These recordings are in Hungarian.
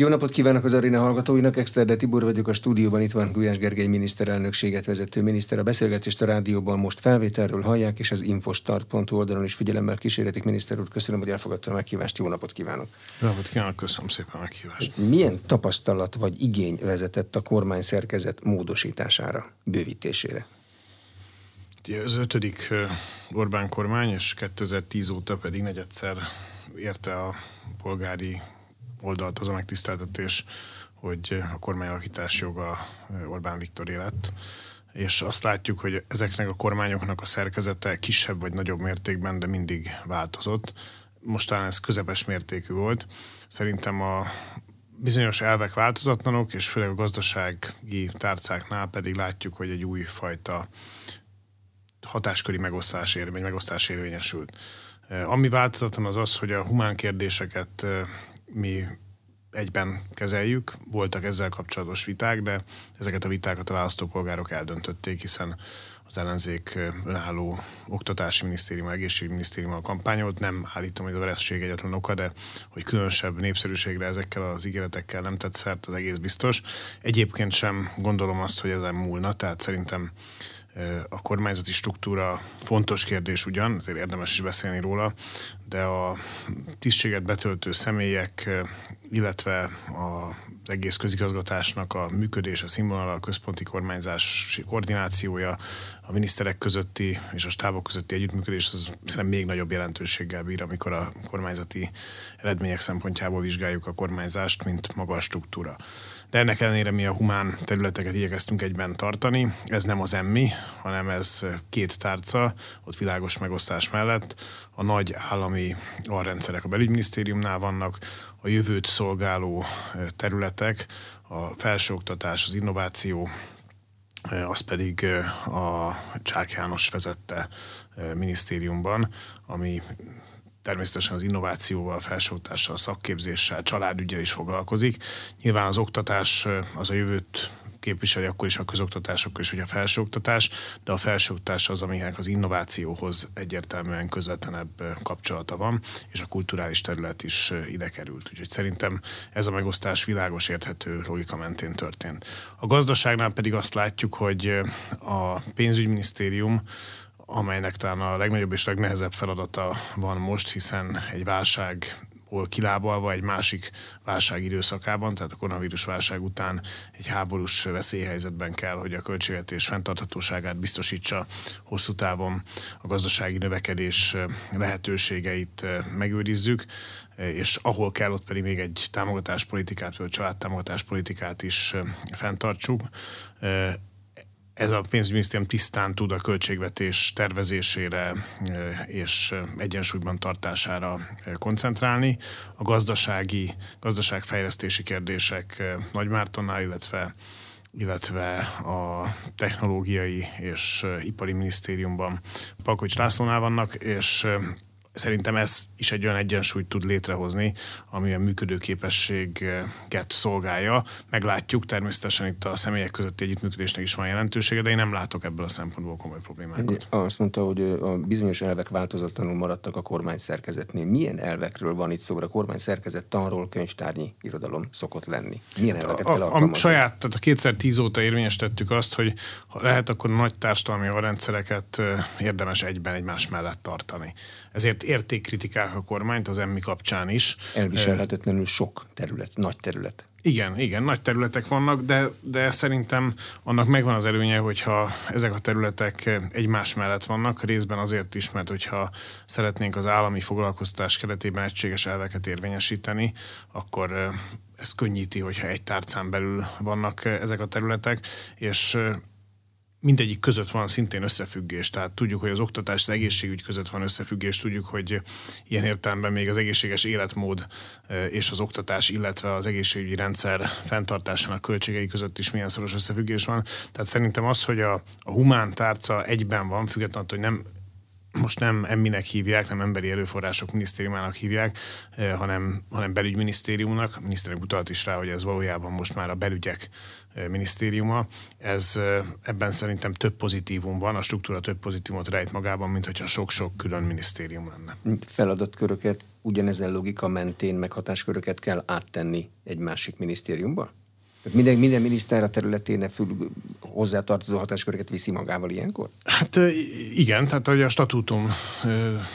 Jó napot kívánok az Arina hallgatóinak, Exterde Tibor vagyok a stúdióban, itt van Gulyás Gergely miniszterelnökséget vezető miniszter. A beszélgetést a rádióban most felvételről hallják, és az infostart.hu oldalon is figyelemmel kísérletik. Miniszter úr, köszönöm, hogy elfogadta a meghívást, jó napot kívánok! Jó napot kívánok, köszönöm szépen a meghívást! Milyen tapasztalat vagy igény vezetett a kormány szerkezet módosítására, bővítésére? Az ötödik Orbán kormány, és 2010 óta pedig negyedszer érte a polgári oldalt az a megtiszteltetés, hogy a kormányalakítás joga Orbán Viktor lett és azt látjuk, hogy ezeknek a kormányoknak a szerkezete kisebb vagy nagyobb mértékben, de mindig változott. Most talán ez közepes mértékű volt. Szerintem a bizonyos elvek változatlanok, és főleg a gazdasági tárcáknál pedig látjuk, hogy egy új fajta hatásköri megosztás, érvény, megosztás érvényesült. Ami változatlan az az, hogy a humán kérdéseket mi egyben kezeljük. Voltak ezzel kapcsolatos viták, de ezeket a vitákat a választópolgárok eldöntötték, hiszen az ellenzék önálló oktatási minisztérium, egészségügyminisztérium a kampányolt. Nem állítom, hogy a vereség egyetlen oka, de hogy különösebb népszerűségre ezekkel az ígéretekkel nem tett szert, az egész biztos. Egyébként sem gondolom azt, hogy ezen múlna, tehát szerintem a kormányzati struktúra fontos kérdés ugyan, ezért érdemes is beszélni róla, de a tisztséget betöltő személyek, illetve a az egész közigazgatásnak a működése, színvonala, a központi kormányzás koordinációja, a miniszterek közötti és a stábok közötti együttműködés az szerintem még nagyobb jelentőséggel bír, amikor a kormányzati eredmények szempontjából vizsgáljuk a kormányzást, mint maga a struktúra de ennek ellenére mi a humán területeket igyekeztünk egyben tartani. Ez nem az emmi, hanem ez két tárca, ott világos megosztás mellett. A nagy állami alrendszerek a belügyminisztériumnál vannak, a jövőt szolgáló területek, a felsőoktatás, az innováció, az pedig a Csák János vezette minisztériumban, ami természetesen az innovációval, felsőoktatással, szakképzéssel, családügyel is foglalkozik. Nyilván az oktatás az a jövőt képviseli akkor is a közoktatás, akkor is, hogy a felsőoktatás, de a felsőoktatás az, aminek az innovációhoz egyértelműen közvetlenebb kapcsolata van, és a kulturális terület is ide került. Úgyhogy szerintem ez a megosztás világos érthető logika mentén történt. A gazdaságnál pedig azt látjuk, hogy a pénzügyminisztérium amelynek talán a legnagyobb és legnehezebb feladata van most, hiszen egy válság kilábalva egy másik válság időszakában, tehát a koronavírus válság után egy háborús veszélyhelyzetben kell, hogy a költségvetés fenntarthatóságát biztosítsa hosszú távon a gazdasági növekedés lehetőségeit megőrizzük, és ahol kell, ott pedig még egy támogatáspolitikát, vagy családtámogatáspolitikát is fenntartsuk ez a pénzügyminisztérium tisztán tud a költségvetés tervezésére és egyensúlyban tartására koncentrálni. A gazdasági, gazdaságfejlesztési kérdések Nagy Mártonnál, illetve illetve a technológiai és ipari minisztériumban Palkovics Lászlónál vannak, és Szerintem ez is egy olyan egyensúlyt tud létrehozni, ami a működőképességet szolgálja. Meglátjuk, természetesen itt a személyek közötti együttműködésnek is van jelentősége, de én nem látok ebből a szempontból komoly problémákat. Azt mondta, hogy a bizonyos elvek változatlanul maradtak a kormány szerkezetnél. Milyen elvekről van itt szó? A kormány szerkezet tanról könyvtárnyi irodalom szokott lenni. Milyen hát elveket a, kell a, a saját, tehát a kétszer tíz óta érvényesítettük azt, hogy ha lehet, akkor nagy társadalmi rendszereket érdemes egyben egymás mellett tartani. Ezért értékkritikák a kormányt az emmi kapcsán is. Elviselhetetlenül sok terület, nagy terület. Igen, igen, nagy területek vannak, de, de szerintem annak megvan az előnye, hogyha ezek a területek egymás mellett vannak, részben azért is, mert hogyha szeretnénk az állami foglalkoztatás keretében egységes elveket érvényesíteni, akkor ez könnyíti, hogyha egy tárcán belül vannak ezek a területek, és mindegyik között van szintén összefüggés. Tehát tudjuk, hogy az oktatás, az egészségügy között van összefüggés, tudjuk, hogy ilyen értelemben még az egészséges életmód e, és az oktatás, illetve az egészségügyi rendszer fenntartásának költségei között is milyen szoros összefüggés van. Tehát szerintem az, hogy a, a humán tárca egyben van, függetlenül, hogy nem most nem emminek hívják, nem emberi erőforrások minisztériumának hívják, hanem, hanem belügyminisztériumnak. A miniszterek utalt is rá, hogy ez valójában most már a belügyek minisztériuma. Ez ebben szerintem több pozitívum van, a struktúra több pozitívumot rejt magában, mint hogyha sok-sok külön minisztérium lenne. Feladatköröket ugyanezen logika mentén meghatásköröket kell áttenni egy másik minisztériumba? Minden, minden miniszter a területén fül, hozzátartozó hatásköröket viszi magával ilyenkor? Hát igen, tehát hogy a statútum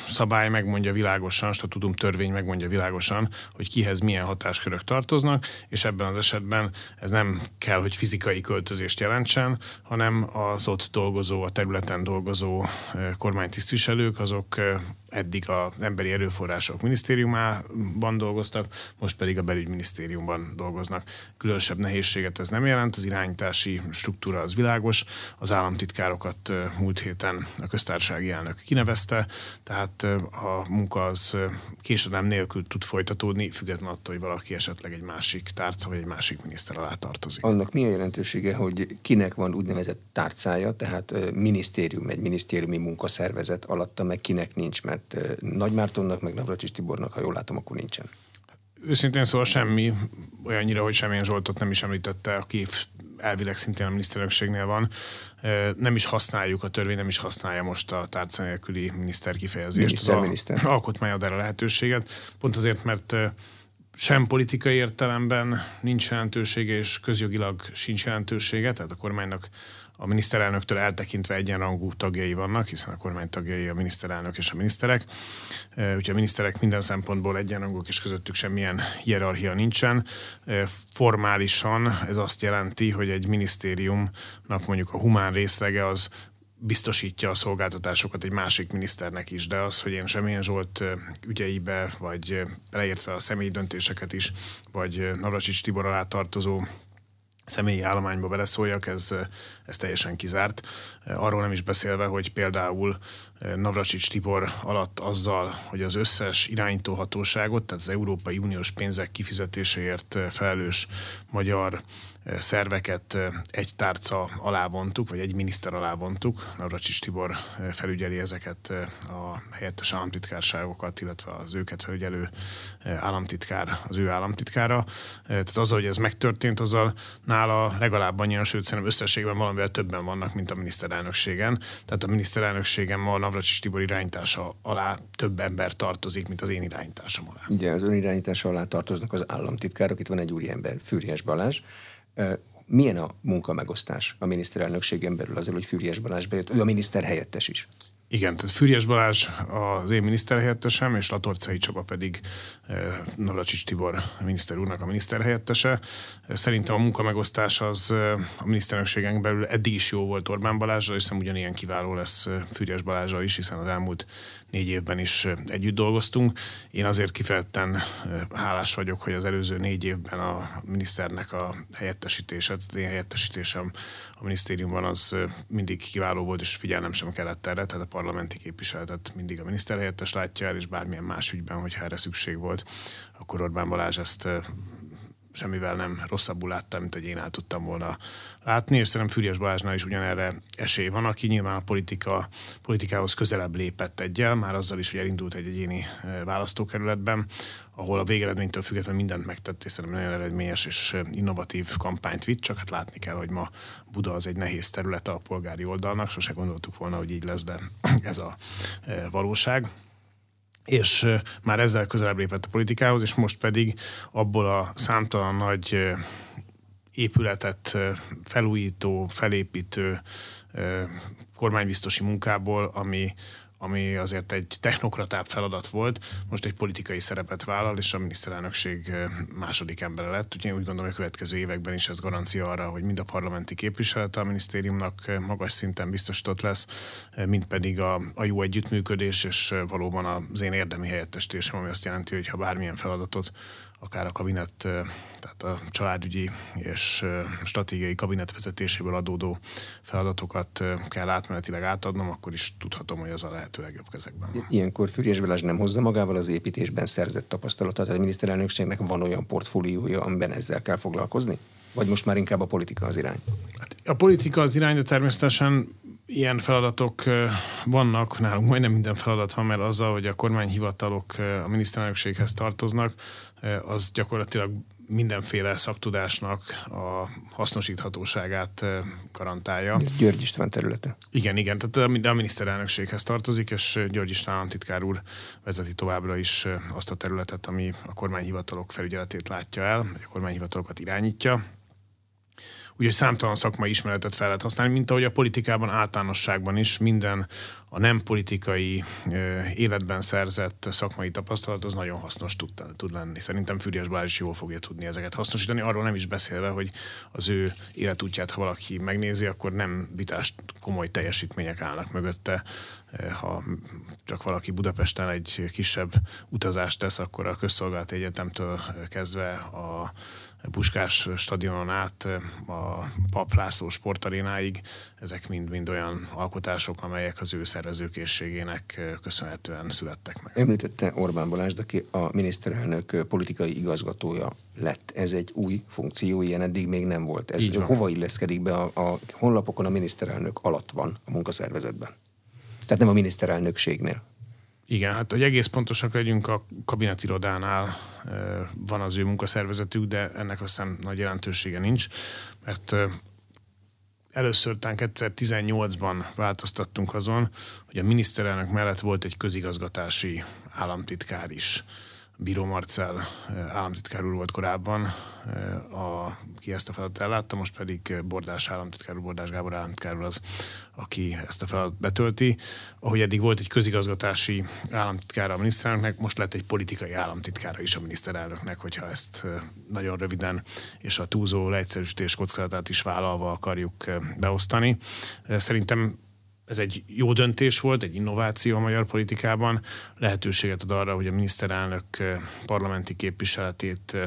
szabály megmondja világosan, a statútum törvény megmondja világosan, hogy kihez milyen hatáskörök tartoznak, és ebben az esetben ez nem kell, hogy fizikai költözést jelentsen, hanem az ott dolgozó, a területen dolgozó kormánytisztviselők, azok eddig az Emberi Erőforrások Minisztériumában dolgoztak, most pedig a Belügyminisztériumban dolgoznak. Különösebb nehézséget ez nem jelent, az irányítási struktúra az világos, az államtitkárokat múlt héten a köztársasági elnök kinevezte, tehát a munka az késedelem nélkül tud folytatódni, függetlenül attól, hogy valaki esetleg egy másik tárca vagy egy másik miniszter alá tartozik. Annak mi a jelentősége, hogy kinek van úgynevezett tárcája, tehát minisztérium, egy minisztériumi munkaszervezet alatta, meg kinek nincs, mert mert Nagy Mártonnak, meg Navracsis Tibornak, ha jól látom, akkor nincsen. Őszintén szóval semmi, olyannyira, hogy semmilyen Zsoltot nem is említette, aki elvileg szintén a miniszterelnökségnél van. Nem is használjuk, a törvény nem is használja most a tárca nélküli miniszter kifejezést. Miniszter, miniszter. Alkotmány ad erre lehetőséget. Pont azért, mert sem politikai értelemben nincs jelentősége, és közjogilag sincs jelentősége, tehát a kormánynak a miniszterelnöktől eltekintve egyenrangú tagjai vannak, hiszen a kormány tagjai a miniszterelnök és a miniszterek. Úgyhogy a miniszterek minden szempontból egyenrangúk, és közöttük semmilyen hierarchia nincsen. Formálisan ez azt jelenti, hogy egy minisztériumnak mondjuk a humán részlege az biztosítja a szolgáltatásokat egy másik miniszternek is, de az, hogy én semmilyen Zsolt ügyeibe, vagy leértve a személyi döntéseket is, vagy Navracsics Tibor alá tartozó személyi állományba beleszóljak, ez, ez teljesen kizárt. Arról nem is beszélve, hogy például Navracsics Tibor alatt azzal, hogy az összes irányítóhatóságot, tehát az Európai Uniós pénzek kifizetéséért felelős magyar szerveket egy tárca alá vontuk, vagy egy miniszter alá vontuk. Navracsics Tibor felügyeli ezeket a helyettes államtitkárságokat, illetve az őket felügyelő államtitkár, az ő államtitkára. Tehát az, hogy ez megtörtént, azzal nála legalább annyian, sőt szerintem összességben valamivel többen vannak, mint a miniszterelnökségen. Tehát a miniszterelnökségen ma Navracsics Tibor irányítása alá több ember tartozik, mint az én irányításom alá. Ugye az ön irányítása alá tartoznak az államtitkárok, itt van egy úriember, Fűrjes Balázs, milyen a munkamegosztás a miniszterelnökségen belül azért, hogy Fűrjes Balázs bejött? Ő a miniszter helyettes is. Igen, tehát Füriyes Balázs az én miniszterhelyettesem, és Latorcai Csaba pedig Navracsics Tibor miniszter úrnak a miniszterhelyettese. Szerintem a munkamegosztás az a miniszterelnökségen belül eddig is jó volt Orbán Balázsra, és szerintem ugyanilyen kiváló lesz Füriyes Balázsra is, hiszen az elmúlt négy évben is együtt dolgoztunk. Én azért kifejezetten hálás vagyok, hogy az előző négy évben a miniszternek a helyettesítése, az én helyettesítésem a minisztériumban az mindig kiváló volt, és figyelnem sem kellett erre, tehát a parlamenti képviseletet mindig a miniszterhelyettes látja el, és bármilyen más ügyben, hogyha erre szükség volt, akkor Orbán Balázs ezt semmivel nem rosszabbul láttam, mint hogy én el tudtam volna látni, és szerintem Füriyes Balázsnál is ugyanerre esély van, aki nyilván a politika, politikához közelebb lépett egyel, már azzal is, hogy elindult egy egyéni e, választókerületben, ahol a végeredménytől függetlenül mindent megtett, és szerintem nagyon eredményes és e, innovatív kampányt vitt, csak hát látni kell, hogy ma Buda az egy nehéz területe a polgári oldalnak, sose gondoltuk volna, hogy így lesz, de ez a e, valóság és már ezzel közelebb lépett a politikához, és most pedig abból a számtalan nagy épületet felújító, felépítő kormánybiztosi munkából, ami ami azért egy technokratább feladat volt, most egy politikai szerepet vállal, és a miniszterelnökség második embere lett. Úgyhogy én úgy gondolom, hogy a következő években is ez garancia arra, hogy mind a parlamenti képviselete a minisztériumnak magas szinten biztosított lesz, mind pedig a, a jó együttműködés, és valóban az én érdemi helyettesítésem, ami azt jelenti, hogy ha bármilyen feladatot akár a kabinet, tehát a családügyi és stratégiai kabinet vezetéséből adódó feladatokat kell átmenetileg átadnom, akkor is tudhatom, hogy az a lehető legjobb kezekben. Ilyenkor Füriyes Balázs nem hozza magával az építésben szerzett tapasztalatot, tehát a miniszterelnökségnek van olyan portfóliója, amiben ezzel kell foglalkozni? Vagy most már inkább a politika az irány? Hát a politika az irány, de természetesen ilyen feladatok vannak, nálunk majdnem minden feladat van, mert azzal, hogy a kormányhivatalok a miniszterelnökséghez tartoznak, az gyakorlatilag mindenféle szaktudásnak a hasznosíthatóságát garantálja. Ez György István területe. Igen, igen, tehát a miniszterelnökséghez tartozik, és György István államtitkár úr vezeti továbbra is azt a területet, ami a kormányhivatalok felügyeletét látja el, a kormányhivatalokat irányítja úgyhogy számtalan szakmai ismeretet fel lehet használni, mint ahogy a politikában általánosságban is minden a nem politikai életben szerzett szakmai tapasztalat az nagyon hasznos tud, tud lenni. Szerintem Füriás Balázs is jól fogja tudni ezeket hasznosítani, arról nem is beszélve, hogy az ő életútját, ha valaki megnézi, akkor nem vitást komoly teljesítmények állnak mögötte. Ha csak valaki Budapesten egy kisebb utazást tesz, akkor a közszolgálati egyetemtől kezdve a Puskás stadionon át a Pap László sportarénáig, ezek mind-mind olyan alkotások, amelyek az ő szervezőkészségének köszönhetően születtek meg. Említette Orbán Balázs, aki a miniszterelnök politikai igazgatója lett. Ez egy új funkció, ilyen eddig még nem volt. Ez hova illeszkedik be? A, a honlapokon a miniszterelnök alatt van a munkaszervezetben. Tehát nem a miniszterelnökségnél. Igen, hát hogy egész pontosak legyünk, a kabinetirodánál van az ő munkaszervezetük, de ennek aztán nagy jelentősége nincs, mert először tán 2018-ban változtattunk azon, hogy a miniszterelnök mellett volt egy közigazgatási államtitkár is. Bíró Marcel eh, államtitkár úr volt korábban, eh, a, aki ezt a feladatot ellátta, most pedig Bordás államtitkár úr, Bordás Gábor államtitkár úr az, aki ezt a feladatot betölti. Ahogy eddig volt egy közigazgatási államtitkára a miniszterelnöknek, most lett egy politikai államtitkára is a miniszterelnöknek, hogyha ezt eh, nagyon röviden és a túlzó leegyszerűsítés kockázatát is vállalva akarjuk beosztani. Szerintem ez egy jó döntés volt, egy innováció a magyar politikában, lehetőséget ad arra, hogy a miniszterelnök parlamenti képviseletét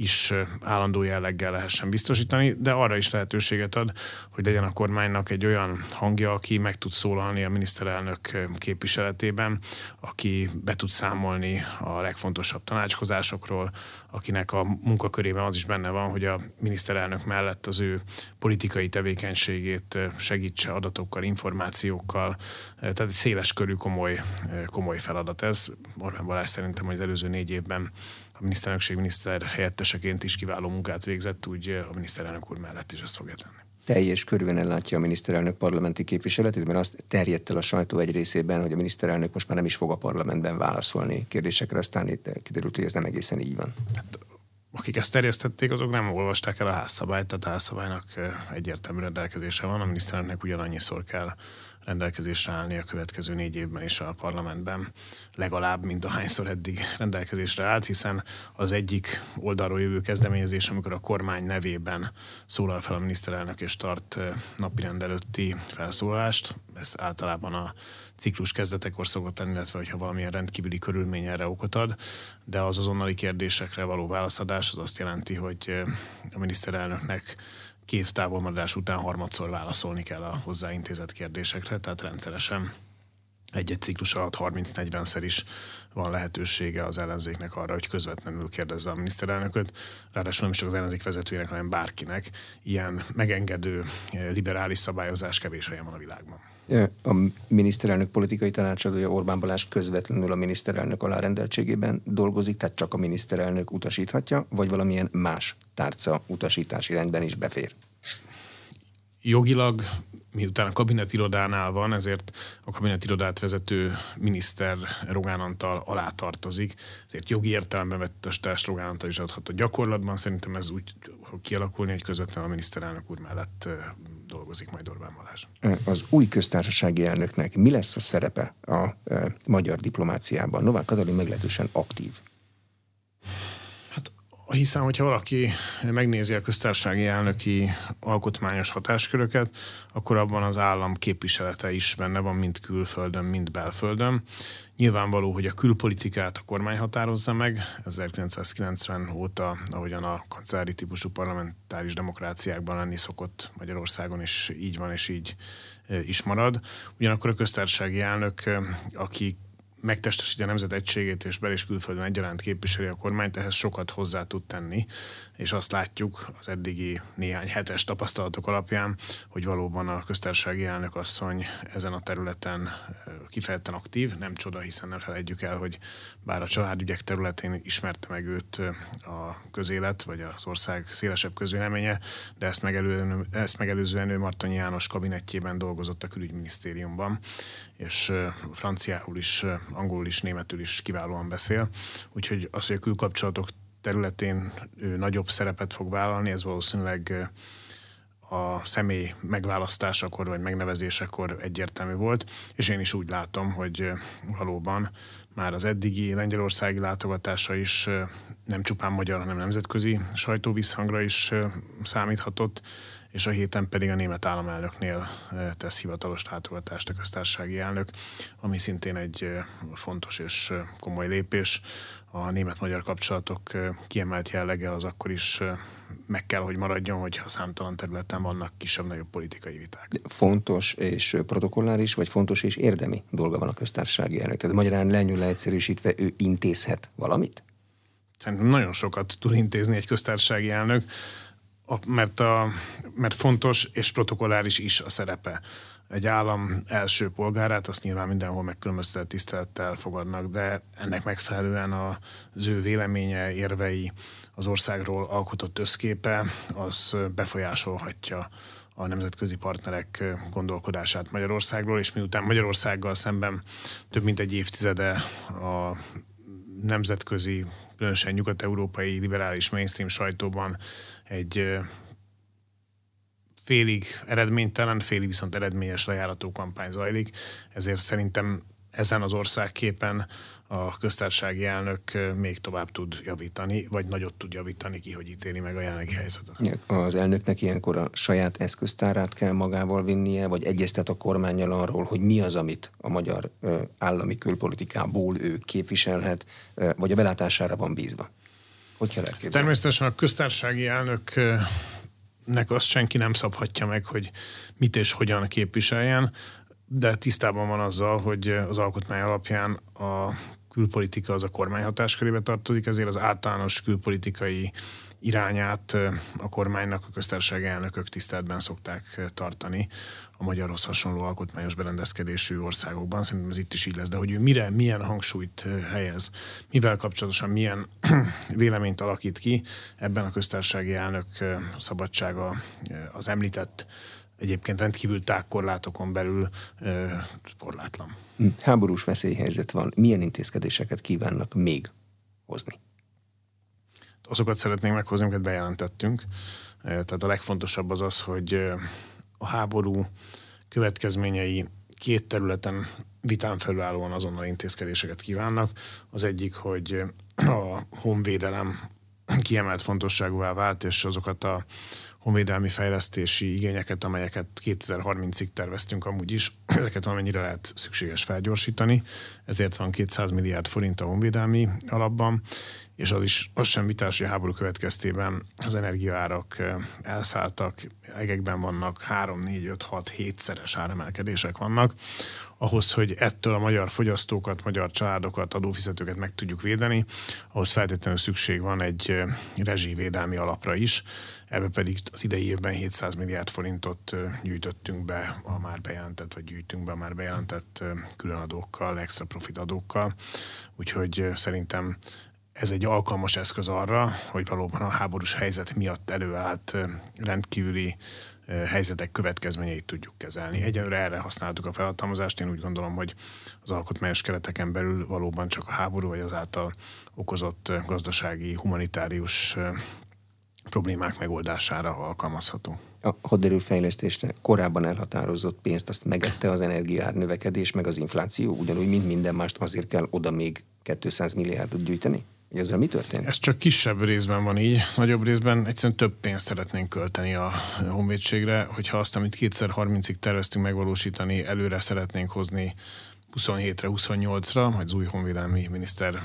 is állandó jelleggel lehessen biztosítani, de arra is lehetőséget ad, hogy legyen a kormánynak egy olyan hangja, aki meg tud szólalni a miniszterelnök képviseletében, aki be tud számolni a legfontosabb tanácskozásokról, akinek a munkakörében az is benne van, hogy a miniszterelnök mellett az ő politikai tevékenységét segítse adatokkal, információkkal, tehát egy széles körű komoly, komoly feladat ez. Orbán Balázs szerintem, hogy az előző négy évben a miniszterelnökség miniszter helyetteseként is kiváló munkát végzett, úgy a miniszterelnök úr mellett is ezt fogja tenni teljes körülön ellátja a miniszterelnök parlamenti képviseletét, mert azt terjedt el a sajtó egy részében, hogy a miniszterelnök most már nem is fog a parlamentben válaszolni kérdésekre, aztán itt kiderült, hogy ez nem egészen így van. Hát, akik ezt terjesztették, azok nem olvasták el a házszabályt, tehát a házszabálynak egyértelmű rendelkezése van, a miniszterelnöknek ugyanannyiszor kell rendelkezésre állni a következő négy évben is a parlamentben, legalább, mint ahányszor eddig rendelkezésre állt, hiszen az egyik oldalról jövő kezdeményezés, amikor a kormány nevében szólal fel a miniszterelnök és tart napirend előtti felszólalást, ez általában a ciklus kezdetekor szokott lenni, illetve hogyha valamilyen rendkívüli körülmény erre okot ad, de az azonnali kérdésekre való válaszadás az azt jelenti, hogy a miniszterelnöknek két távolmaradás után harmadszor válaszolni kell a hozzáintézett kérdésekre, tehát rendszeresen egy-egy ciklus alatt 30-40-szer is van lehetősége az ellenzéknek arra, hogy közvetlenül kérdezze a miniszterelnököt, ráadásul nem csak az ellenzék vezetőjének, hanem bárkinek. Ilyen megengedő liberális szabályozás kevés helyen van a világban. A miniszterelnök politikai tanácsadója Orbán Balázs közvetlenül a miniszterelnök alárendeltségében dolgozik, tehát csak a miniszterelnök utasíthatja, vagy valamilyen más tárca utasítási rendben is befér? Jogilag miután a kabinetirodánál van, ezért a kabinetirodát vezető miniszter Rogán Antal alá tartozik, ezért jogi értelemben vett a stárs Rogán Antal is adhat a gyakorlatban. Szerintem ez úgy fog kialakulni, hogy közvetlenül a miniszterelnök úr mellett dolgozik majd Orbán Balázs. Az új köztársasági elnöknek mi lesz a szerepe a magyar diplomáciában? Novák Katalin meglehetősen aktív hiszen, hogyha valaki megnézi a köztársasági elnöki alkotmányos hatásköröket, akkor abban az állam képviselete is benne van, mind külföldön, mind belföldön. Nyilvánvaló, hogy a külpolitikát a kormány határozza meg, 1990 óta, ahogyan a kancellári típusú parlamentáris demokráciákban lenni szokott Magyarországon, is így van, és így is marad. Ugyanakkor a köztársasági elnök, aki megtestesíti a nemzet egységét és bel- és külföldön egyaránt képviseli a kormányt, ehhez sokat hozzá tud tenni, és azt látjuk az eddigi néhány hetes tapasztalatok alapján, hogy valóban a köztársasági elnök asszony ezen a területen kifejezetten aktív, nem csoda, hiszen ne felejtjük el, hogy bár a családügyek területén ismerte meg őt a közélet, vagy az ország szélesebb közvéleménye, de ezt megelőzően, ezt megelőzően ő Martonyi János kabinettjében dolgozott a külügyminisztériumban, és franciául is, angolul is, németül is kiválóan beszél. Úgyhogy az, hogy a külkapcsolatok területén ő nagyobb szerepet fog vállalni, ez valószínűleg a személy megválasztásakor vagy megnevezésekor egyértelmű volt, és én is úgy látom, hogy valóban már az eddigi lengyelországi látogatása is nem csupán magyar, hanem nemzetközi sajtóvízhangra is számíthatott, és a héten pedig a német államelnöknél tesz hivatalos látogatást a köztársasági elnök, ami szintén egy fontos és komoly lépés. A német-magyar kapcsolatok kiemelt jellege az akkor is meg kell, hogy maradjon, hogyha számtalan területen vannak kisebb-nagyobb politikai viták. Fontos és protokolláris, vagy fontos és érdemi dolga van a köztársasági elnök? Tehát magyarán lenyúl leegyszerűsítve ő intézhet valamit? Szerintem nagyon sokat tud intézni egy köztársasági elnök, mert, a, mert fontos és protokolláris is a szerepe. Egy állam első polgárát azt nyilván mindenhol megkülönböztetett tisztelettel fogadnak, de ennek megfelelően az ő véleménye, érvei, az országról alkotott összképe, az befolyásolhatja a nemzetközi partnerek gondolkodását Magyarországról, és miután Magyarországgal szemben több mint egy évtizede a nemzetközi, különösen nyugat-európai liberális mainstream sajtóban egy félig eredménytelen, félig viszont eredményes lejárató kampány zajlik, ezért szerintem ezen az országképen a köztársasági elnök még tovább tud javítani, vagy nagyot tud javítani ki, hogy ítéli meg a jelenlegi helyzetet. Az elnöknek ilyenkor a saját eszköztárát kell magával vinnie, vagy egyeztet a kormányjal arról, hogy mi az, amit a magyar állami külpolitikából ő képviselhet, vagy a belátására van bízva. Hogy kell elképzelni? Természetesen a köztársasági elnöknek azt senki nem szabhatja meg, hogy mit és hogyan képviseljen, de tisztában van azzal, hogy az alkotmány alapján a külpolitika az a kormány hatáskörébe tartozik, ezért az általános külpolitikai irányát a kormánynak a köztársaság elnökök tiszteletben szokták tartani a magyarhoz hasonló alkotmányos berendezkedésű országokban. Szerintem ez itt is így lesz, de hogy ő mire, milyen hangsúlyt helyez, mivel kapcsolatosan milyen véleményt alakít ki, ebben a köztársasági elnök szabadsága az említett egyébként rendkívül tágkorlátokon belül korlátlan. Háborús veszélyhelyzet van. Milyen intézkedéseket kívánnak még hozni? Azokat szeretnénk meghozni, amiket bejelentettünk. Tehát a legfontosabb az az, hogy a háború következményei két területen vitán felülállóan azonnal intézkedéseket kívánnak. Az egyik, hogy a honvédelem kiemelt fontosságúvá vált, és azokat a honvédelmi fejlesztési igényeket, amelyeket 2030-ig terveztünk amúgy is, ezeket amennyire lehet szükséges felgyorsítani. Ezért van 200 milliárd forint a honvédelmi alapban, és az is az sem vitás, hogy a háború következtében az energiaárak elszálltak, egekben vannak 3, 4, 5, 6, 7 szeres áremelkedések vannak. Ahhoz, hogy ettől a magyar fogyasztókat, magyar családokat, adófizetőket meg tudjuk védeni, ahhoz feltétlenül szükség van egy rezsivédelmi alapra is, ebbe pedig az idei évben 700 milliárd forintot gyűjtöttünk be a már bejelentett, vagy gyűjtünk be a már bejelentett különadókkal, extra profit adókkal. Úgyhogy szerintem ez egy alkalmas eszköz arra, hogy valóban a háborús helyzet miatt előállt rendkívüli helyzetek következményeit tudjuk kezelni. Egyelőre erre használtuk a felhatalmazást. Én úgy gondolom, hogy az alkotmányos kereteken belül valóban csak a háború vagy azáltal okozott gazdasági, humanitárius problémák megoldására alkalmazható. A haderőfejlesztésre korábban elhatározott pénzt azt megette az energiár növekedés, meg az infláció, ugyanúgy, mint minden mást, azért kell oda még 200 milliárdot gyűjteni? Hogy ezzel mi történt? Ez csak kisebb részben van így, nagyobb részben egyszerűen több pénzt szeretnénk költeni a honvédségre, hogyha azt, amit 2030-ig terveztünk megvalósítani, előre szeretnénk hozni 27-re, 28-ra, majd az új honvédelmi miniszter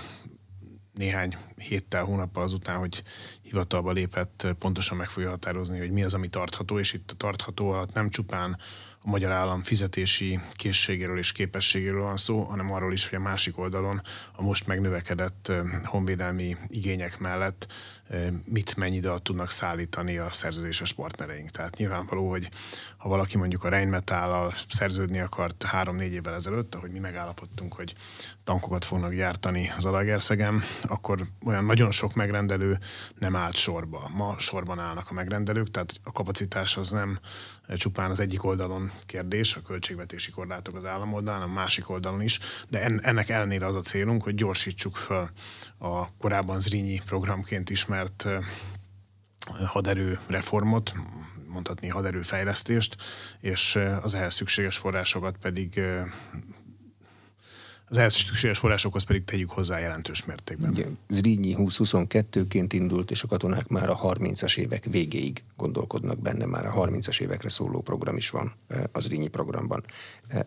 néhány héttel, hónappal azután, hogy hivatalba lépett, pontosan meg fogja határozni, hogy mi az, ami tartható, és itt a tartható alatt nem csupán a magyar állam fizetési készségéről és képességéről van szó, hanem arról is, hogy a másik oldalon a most megnövekedett honvédelmi igények mellett mit mennyi időt tudnak szállítani a szerződéses partnereink. Tehát nyilvánvaló, hogy ha valaki mondjuk a Rheinmetállal szerződni akart három-négy évvel ezelőtt, ahogy mi megállapodtunk, hogy tankokat fognak gyártani az Alagerszegen, akkor olyan nagyon sok megrendelő nem állt sorba. Ma sorban állnak a megrendelők, tehát a kapacitás az nem csupán az egyik oldalon kérdés, a költségvetési korlátok az állam oldalán, a másik oldalon is, de ennek ellenére az a célunk, hogy gyorsítsuk fel a korábban Zrínyi programként ismert haderő reformot, mondhatni haderőfejlesztést, és az ehhez szükséges forrásokat pedig az ehhez szükséges forrásokhoz pedig tegyük hozzá jelentős mértékben. Ugye, Zrínyi 2022-ként indult, és a katonák már a 30-as évek végéig gondolkodnak benne, már a 30-as évekre szóló program is van az Zrínyi programban.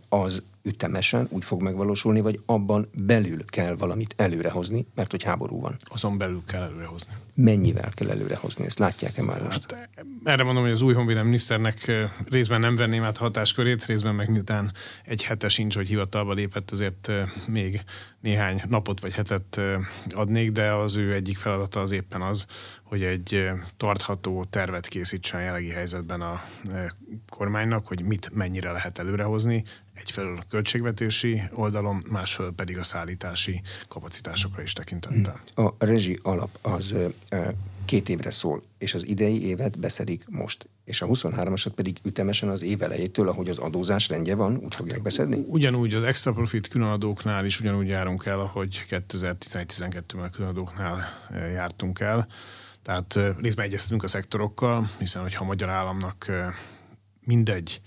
Az ütemesen úgy fog megvalósulni, vagy abban belül kell valamit előrehozni, mert hogy háború van. Azon belül kell előrehozni. Mennyivel kell előrehozni? Ezt látják-e már most? Hát, erre mondom, hogy az új honvédelmi miniszternek részben nem venném át hatáskörét, részben meg miután egy hete sincs, hogy hivatalba lépett, ezért még néhány napot vagy hetet adnék, de az ő egyik feladata az éppen az, hogy egy tartható tervet készítsen a jelenlegi helyzetben a kormánynak, hogy mit mennyire lehet előrehozni, egyfelől a költségvetési oldalon, másfelől pedig a szállítási kapacitásokra is tekintettel. A rezsi alap az két évre szól, és az idei évet beszedik most. És a 23-asat pedig ütemesen az év elejétől, ahogy az adózás rendje van, úgy fogják beszedni? Ugyanúgy az extra profit különadóknál is ugyanúgy járunk el, ahogy 2011-12-ben a különadóknál jártunk el. Tehát részben egyeztetünk a szektorokkal, hiszen hogyha a magyar államnak mindegy,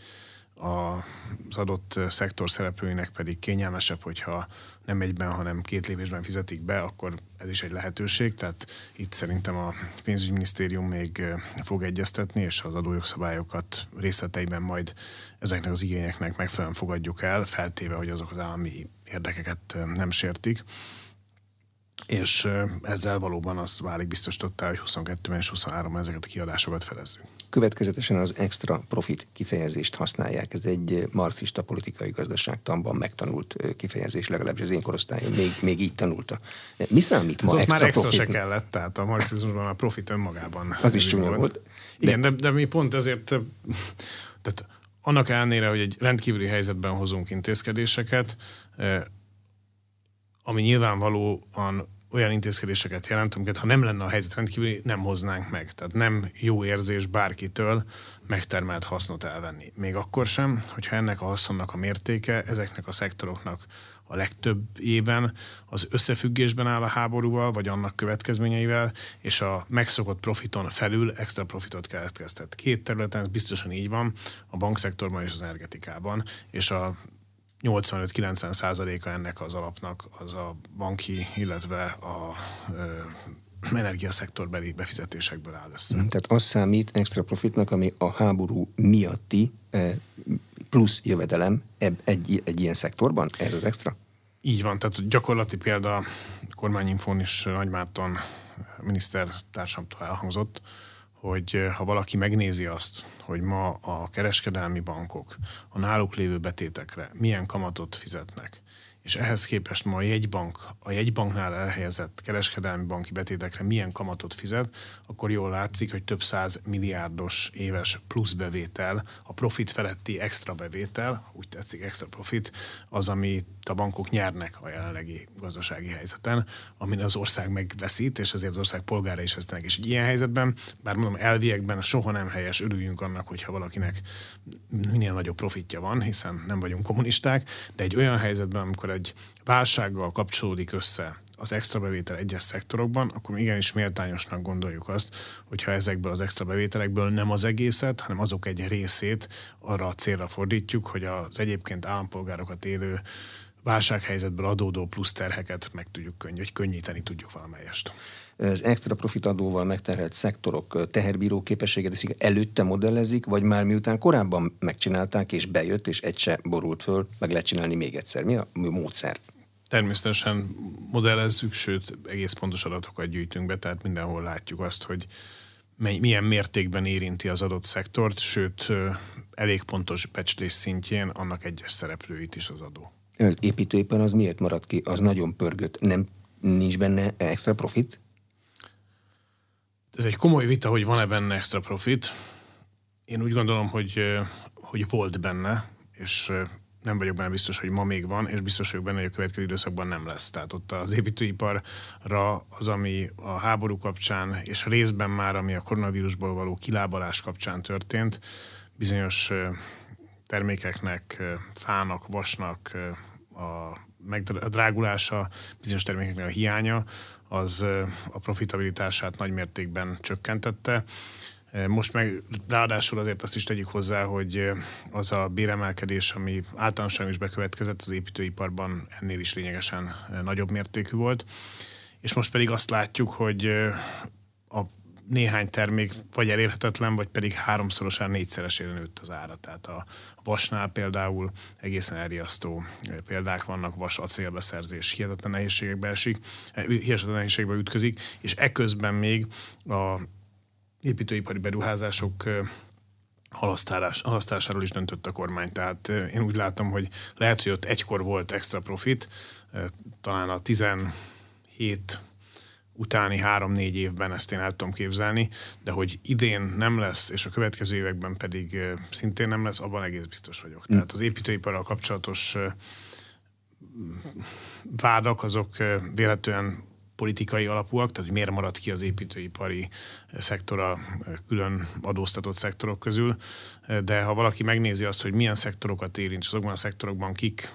az adott szektor szereplőinek pedig kényelmesebb, hogyha nem egyben, hanem két lépésben fizetik be, akkor ez is egy lehetőség. Tehát itt szerintem a pénzügyminisztérium még fog egyeztetni, és az adójogszabályokat részleteiben majd ezeknek az igényeknek megfelelően fogadjuk el, feltéve, hogy azok az állami érdekeket nem sértik és ezzel valóban az válik biztosítottá, hogy 22-ben és 23-ban ezeket a kiadásokat felezzük. Következetesen az extra profit kifejezést használják. Ez egy marxista politikai gazdaságtanban megtanult kifejezés, legalábbis az én korosztályom még, még így tanulta. Mi számít ma hát extra már extra profit? se kellett, tehát a marxizmusban a profit önmagában. Az is csúnya volt. volt. Igen, de, de mi pont ezért tehát annak ellenére, hogy egy rendkívüli helyzetben hozunk intézkedéseket, ami nyilvánvalóan olyan intézkedéseket jelent, amiket ha nem lenne a helyzet rendkívül, nem hoznánk meg. Tehát nem jó érzés bárkitől megtermelt hasznot elvenni. Még akkor sem, hogyha ennek a haszonnak a mértéke ezeknek a szektoroknak a legtöbb ében az összefüggésben áll a háborúval, vagy annak következményeivel, és a megszokott profiton felül extra profitot keletkeztet. Két területen biztosan így van, a bankszektorban és az energetikában, és a 85-90 százaléka ennek az alapnak az a banki, illetve a ö, energiaszektorbeli befizetésekből áll össze. Tehát az számít extra profitnak, ami a háború miatti plusz jövedelem egy, egy ilyen szektorban? Ez az extra? Így van, tehát gyakorlati példa kormányinfón is Nagymárton minisztertársamtól elhangzott, hogy eh, ha valaki megnézi azt, hogy ma a kereskedelmi bankok a náluk lévő betétekre milyen kamatot fizetnek, és ehhez képest ma a jegybank, a jegybanknál elhelyezett kereskedelmi banki betétekre milyen kamatot fizet, akkor jól látszik, hogy több száz milliárdos éves plusz bevétel, a profit feletti extra bevétel, úgy tetszik extra profit, az, amit a bankok nyernek a jelenlegi gazdasági helyzeten, amin az ország megveszít, és ezért az ország polgára is vesztenek. És egy ilyen helyzetben, bár mondom, elviekben soha nem helyes, örüljünk annak, hogyha valakinek minél nagyobb profitja van, hiszen nem vagyunk kommunisták, de egy olyan helyzetben, amikor egy válsággal kapcsolódik össze az extra bevétel egyes szektorokban, akkor igenis méltányosnak gondoljuk azt, hogyha ezekből az extra bevételekből nem az egészet, hanem azok egy részét arra a célra fordítjuk, hogy az egyébként állampolgárokat élő válsághelyzetből adódó plusz terheket meg tudjuk könny- hogy könnyíteni tudjuk valamelyest. Az extra profit adóval megterhelt szektorok teherbíró képességet előtte modellezik, vagy már miután korábban megcsinálták, és bejött, és egy se borult föl, meg lehet csinálni még egyszer. Mi a módszer? Természetesen modellezzük, sőt egész pontos adatokat gyűjtünk be, tehát mindenhol látjuk azt, hogy milyen mértékben érinti az adott szektort, sőt elég pontos becslés szintjén annak egyes szereplőit is az adó. Az építőipar az miért maradt ki? Az nagyon pörgött. Nem nincs benne extra profit? Ez egy komoly vita, hogy van-e benne extra profit. Én úgy gondolom, hogy, hogy volt benne, és nem vagyok benne biztos, hogy ma még van, és biztos vagyok benne, hogy a következő időszakban nem lesz. Tehát ott az építőiparra az, ami a háború kapcsán, és részben már, ami a koronavírusból való kilábalás kapcsán történt, bizonyos termékeknek, fának, vasnak a, a drágulása, bizonyos termékeknek a hiánya, az a profitabilitását nagymértékben csökkentette. Most meg ráadásul azért azt is tegyük hozzá, hogy az a béremelkedés, ami általánosan is bekövetkezett az építőiparban, ennél is lényegesen nagyobb mértékű volt. És most pedig azt látjuk, hogy a néhány termék vagy elérhetetlen, vagy pedig háromszorosán négyszeresére nőtt az ára. Tehát a vasnál például egészen elriasztó példák vannak, vas acélbeszerzés hihetetlen nehézségekbe esik, hihetetlen nehézségekbe ütközik, és eközben még a építőipari beruházások halasztálás, halasztásáról is döntött a kormány. Tehát én úgy látom, hogy lehet, hogy ott egykor volt extra profit, talán a 17 utáni három-négy évben ezt én el tudom képzelni, de hogy idén nem lesz, és a következő években pedig szintén nem lesz, abban egész biztos vagyok. Mm. Tehát az építőiparral kapcsolatos vádak azok véletlenül politikai alapúak, tehát hogy miért maradt ki az építőipari szektor a külön adóztatott szektorok közül, de ha valaki megnézi azt, hogy milyen szektorokat érint, azokban a szektorokban kik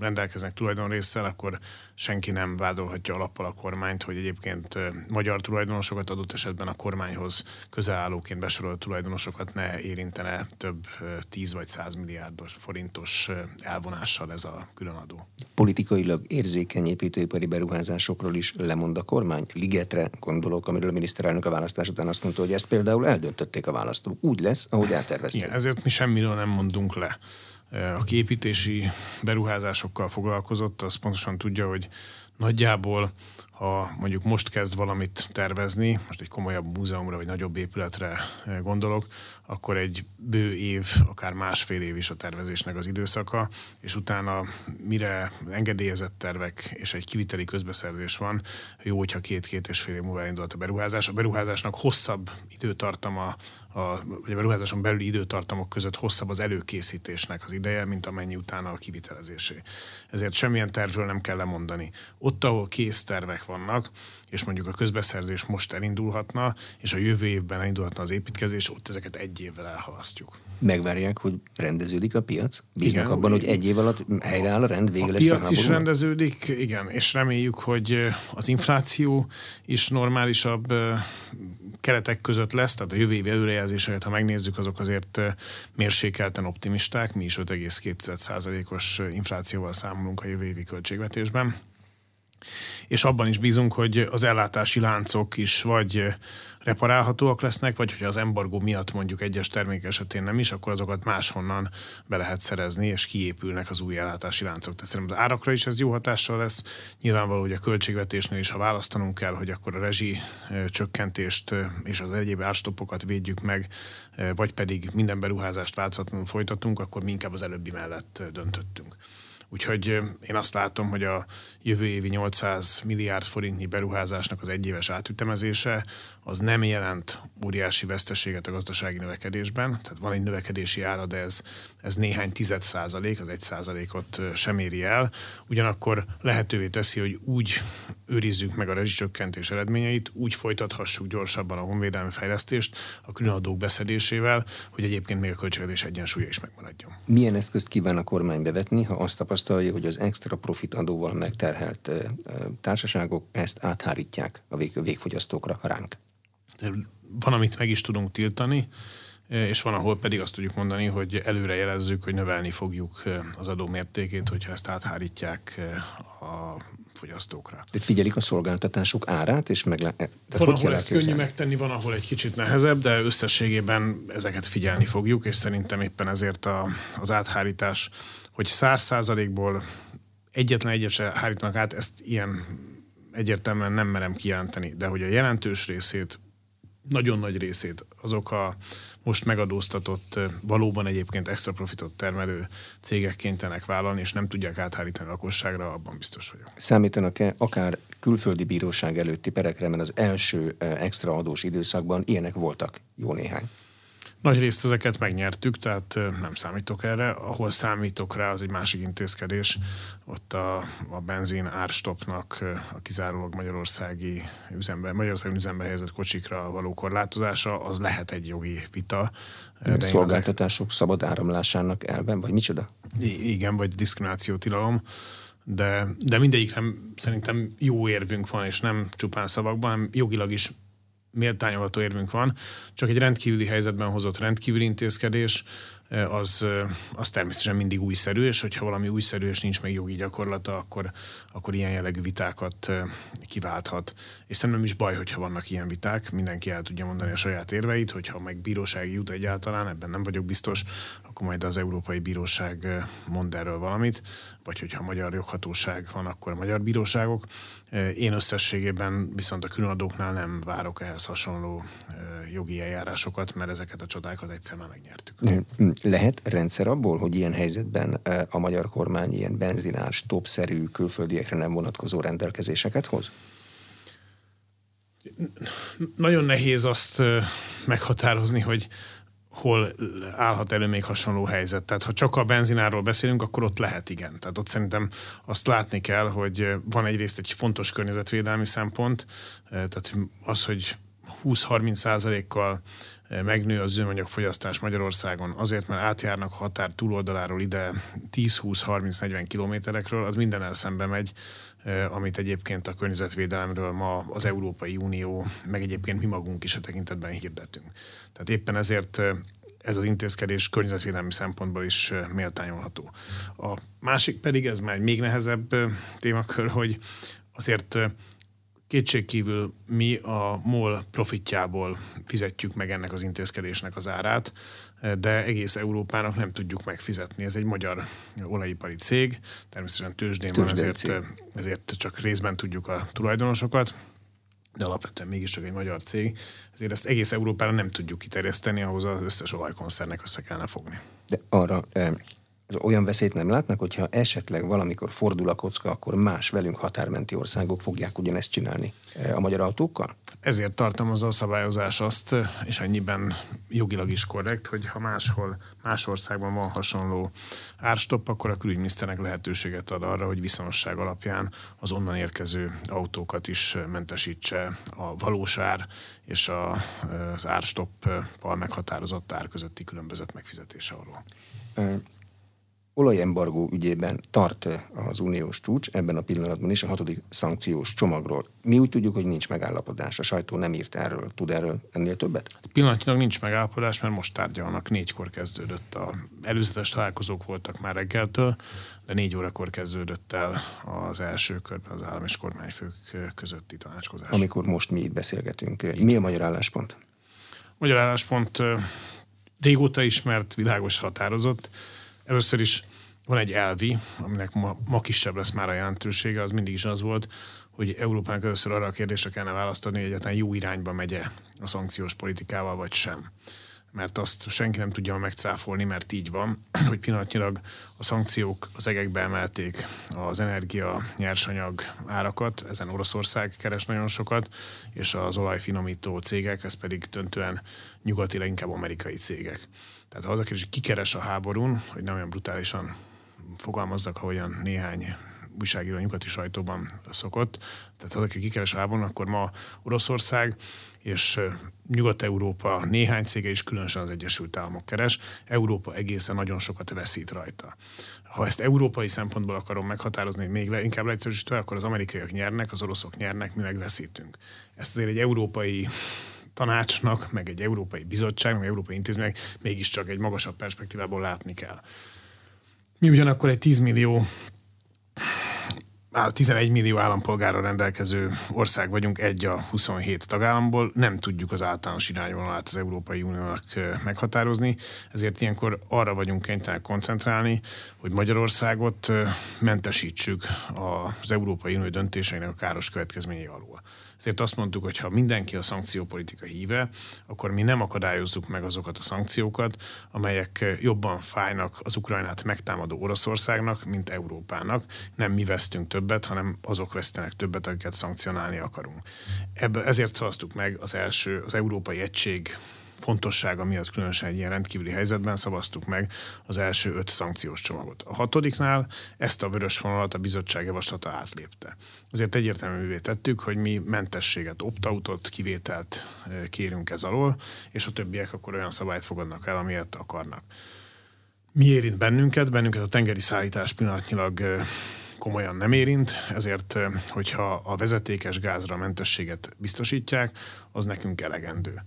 rendelkeznek tulajdonrészsel, akkor senki nem vádolhatja alappal a kormányt, hogy egyébként magyar tulajdonosokat adott esetben a kormányhoz közelállóként besorolt tulajdonosokat ne érintene több 10 vagy 100 milliárdos forintos elvonással ez a különadó. Politikailag érzékeny építőipari beruházásokról is lemond a kormány. Ligetre gondolok, amiről a miniszterelnök a választás után azt mondta, hogy ezt például eldöntötték a választók. Úgy lesz, ahogy eltervezték. Igen, ezért mi semmiről nem mondunk le aki építési beruházásokkal foglalkozott, az pontosan tudja, hogy nagyjából ha mondjuk most kezd valamit tervezni, most egy komolyabb múzeumra vagy nagyobb épületre gondolok, akkor egy bő év, akár másfél év is a tervezésnek az időszaka, és utána mire engedélyezett tervek és egy kiviteli közbeszerzés van, jó, hogyha két-két és fél év múlva elindult a beruházás. A beruházásnak hosszabb időtartama, a, vagy a beruházáson belüli időtartamok között hosszabb az előkészítésnek az ideje, mint amennyi utána a kivitelezésé. Ezért semmilyen tervről nem kell lemondani. Ott, ahol kész tervek vannak, és mondjuk a közbeszerzés most elindulhatna, és a jövő évben elindulhatna az építkezés, ott ezeket egy évvel elhalasztjuk. Megvárják, hogy rendeződik a piac? Bíznak igen, abban, hogy egy év alatt helyreáll a rend, vége a lesz piac a is rendeződik, igen, és reméljük, hogy az infláció is normálisabb keretek között lesz, tehát a jövő évi előrejelzéseket, ha megnézzük, azok azért mérsékelten optimisták, mi is 5,2%-os inflációval számolunk a jövő évi költségvetésben és abban is bízunk, hogy az ellátási láncok is vagy reparálhatóak lesznek, vagy hogyha az embargó miatt mondjuk egyes termék esetén nem is, akkor azokat máshonnan be lehet szerezni, és kiépülnek az új ellátási láncok. Tehát szerintem az árakra is ez jó hatással lesz. Nyilvánvaló, hogy a költségvetésnél is, ha választanunk kell, hogy akkor a rezsi csökkentést és az egyéb árstoppokat védjük meg, vagy pedig minden beruházást változatlanul folytatunk, akkor mi inkább az előbbi mellett döntöttünk. Úgyhogy én azt látom, hogy a jövő évi 800 milliárd forintnyi beruházásnak az egyéves átütemezése az nem jelent óriási veszteséget a gazdasági növekedésben, tehát van egy növekedési ára, de ez, ez néhány tized százalék, az egy százalékot sem éri el. Ugyanakkor lehetővé teszi, hogy úgy őrizzük meg a rezsicsökkentés eredményeit, úgy folytathassuk gyorsabban a honvédelmi fejlesztést a különadók beszedésével, hogy egyébként még a költségvetés egyensúlya is megmaradjon. Milyen eszközt kíván a kormány bevetni, ha azt tapasztalja, hogy az extra profit adóval megterhelt társaságok ezt áthárítják a vég, végfogyasztókra ránk? Van, amit meg is tudunk tiltani, és van, ahol pedig azt tudjuk mondani, hogy előre jelezzük, hogy növelni fogjuk az adó mértékét, hogyha ezt áthárítják a fogyasztókra. De figyelik a szolgáltatások árát, és meg lehet. Van, ahol ezt könnyű megtenni, van, ahol egy kicsit nehezebb, de összességében ezeket figyelni fogjuk, és szerintem éppen ezért a, az áthárítás, hogy száz százalékból egyetlen egyet se hárítanak át, ezt ilyen egyértelműen nem merem kijelenteni, de hogy a jelentős részét nagyon nagy részét azok a most megadóztatott, valóban egyébként extra profitot termelő cégek kénytelenek vállalni, és nem tudják áthárítani a lakosságra, abban biztos vagyok. Számítanak-e akár külföldi bíróság előtti perekre, mert az első extra adós időszakban ilyenek voltak jó néhány? Nagy részt ezeket megnyertük, tehát nem számítok erre. Ahol számítok rá, az egy másik intézkedés. Ott a, a benzin árstopnak a kizárólag magyarországi üzembe, Magyarországi üzembe helyezett kocsikra való korlátozása, az lehet egy jogi vita. De Szolgáltatások ezek... szabad áramlásának elven, vagy micsoda? I- igen, vagy diszkrimináció tilalom de, de mindegyikre szerintem jó érvünk van, és nem csupán szavakban, hanem jogilag is méltányolható érvünk van, csak egy rendkívüli helyzetben hozott rendkívüli intézkedés, az, az természetesen mindig újszerű, és hogyha valami újszerű és nincs meg jogi gyakorlata, akkor, akkor ilyen jellegű vitákat kiválthat. És szerintem is baj, hogyha vannak ilyen viták, mindenki el tudja mondani a saját érveit, hogyha meg bírósági jut egyáltalán, ebben nem vagyok biztos, akkor majd az Európai Bíróság mond erről valamit, vagy hogyha a magyar joghatóság van, akkor a magyar bíróságok. Én összességében viszont a különadóknál nem várok ehhez hasonló jogi eljárásokat, mert ezeket a csodákat egyszer már megnyertük. Lehet rendszer abból, hogy ilyen helyzetben a magyar kormány ilyen benzinás, topszerű külföldiekre nem vonatkozó rendelkezéseket hoz? Nagyon nehéz azt meghatározni, hogy hol állhat elő még hasonló helyzet. Tehát ha csak a benzináról beszélünk, akkor ott lehet igen. Tehát ott szerintem azt látni kell, hogy van egyrészt egy fontos környezetvédelmi szempont, tehát az, hogy 20-30 százalékkal megnő az üzemanyagfogyasztás Magyarországon azért, mert átjárnak a határ túloldaláról ide 10-20-30-40 kilométerekről, az minden szembe megy, amit egyébként a környezetvédelemről ma az Európai Unió, meg egyébként mi magunk is a tekintetben hirdetünk. Tehát éppen ezért ez az intézkedés környezetvédelmi szempontból is méltányolható. A másik pedig, ez már egy még nehezebb témakör, hogy azért Kétségkívül mi a MOL profitjából fizetjük meg ennek az intézkedésnek az árát, de egész Európának nem tudjuk megfizetni. Ez egy magyar olajipari cég, természetesen tőzsdén van, ezért, ezért csak részben tudjuk a tulajdonosokat, de alapvetően mégiscsak egy magyar cég, ezért ezt egész Európára nem tudjuk kiterjeszteni, ahhoz az összes olajkoncernek össze kellene fogni. De arra olyan veszélyt nem látnak, hogyha esetleg valamikor fordul a kocka, akkor más velünk határmenti országok fogják ugyanezt csinálni e, a magyar autókkal? Ezért tartom az a szabályozás azt, és ennyiben jogilag is korrekt, hogy ha máshol, más országban van hasonló árstopp, akkor a külügyminiszternek lehetőséget ad arra, hogy viszonosság alapján az onnan érkező autókat is mentesítse a valós ár és a, az árstoppal meghatározott ár közötti különbözet megfizetése alól olajembargó ügyében tart az uniós csúcs ebben a pillanatban is a hatodik szankciós csomagról. Mi úgy tudjuk, hogy nincs megállapodás. A sajtó nem írt erről. Tud erről ennél többet? Hát pillanatnyilag nincs megállapodás, mert most tárgyalnak. Négykor kezdődött. A előzetes találkozók voltak már reggeltől, de négy órakor kezdődött el az első körben az állam és kormányfők közötti tanácskozás. Amikor most mi itt beszélgetünk. Itt. Mi a magyar álláspont? Magyar álláspont régóta ismert, világos határozott Először is van egy elvi, aminek ma, ma kisebb lesz már a jelentősége, az mindig is az volt, hogy Európának először arra a kérdésre kellene választani, hogy egyáltalán jó irányba megye a szankciós politikával, vagy sem. Mert azt senki nem tudja megcáfolni, mert így van, hogy pillanatnyilag a szankciók az egekbe emelték az energia, nyersanyag árakat, ezen Oroszország keres nagyon sokat, és az olajfinomító cégek, ez pedig döntően nyugati, leginkább amerikai cégek. Tehát ha az a kérdés, hogy kikeres a háborún, hogy nem olyan brutálisan fogalmazzak, ahogyan néhány újságíró nyugati sajtóban szokott. Tehát ha aki kikeres a háborún, akkor ma Oroszország és Nyugat-Európa néhány cége is különösen az Egyesült Államok keres. Európa egészen nagyon sokat veszít rajta. Ha ezt európai szempontból akarom meghatározni, még le, inkább leegyszerűsítve, akkor az amerikaiak nyernek, az oroszok nyernek, mi meg veszítünk. Ezt azért egy európai tanácsnak, meg egy Európai Bizottság, meg egy Európai Intézmények mégiscsak egy magasabb perspektívából látni kell. Mi ugyanakkor egy 10 millió 11 millió állampolgára rendelkező ország vagyunk, egy a 27 tagállamból, nem tudjuk az általános irányvonalát az Európai Uniónak meghatározni, ezért ilyenkor arra vagyunk kénytelenek koncentrálni, hogy Magyarországot mentesítsük az Európai Unió döntéseinek a káros következményei alól. Ezért azt mondtuk, hogy ha mindenki a szankciópolitika híve, akkor mi nem akadályozzuk meg azokat a szankciókat, amelyek jobban fájnak az Ukrajnát megtámadó Oroszországnak, mint Európának. Nem mi vesztünk többet, hanem azok vesztenek többet, akiket szankcionálni akarunk. Ebből ezért szavaztuk meg az első, az Európai Egység fontossága miatt különösen egy ilyen rendkívüli helyzetben szavaztuk meg az első öt szankciós csomagot. A hatodiknál ezt a vörös vonalat a bizottság javaslata átlépte. Ezért egyértelművé tettük, hogy mi mentességet, opt-outot, kivételt eh, kérünk ez alól, és a többiek akkor olyan szabályt fogadnak el, amilyet akarnak. Mi érint bennünket? Bennünket a tengeri szállítás pillanatnyilag eh, komolyan nem érint, ezért, eh, hogyha a vezetékes gázra mentességet biztosítják, az nekünk elegendő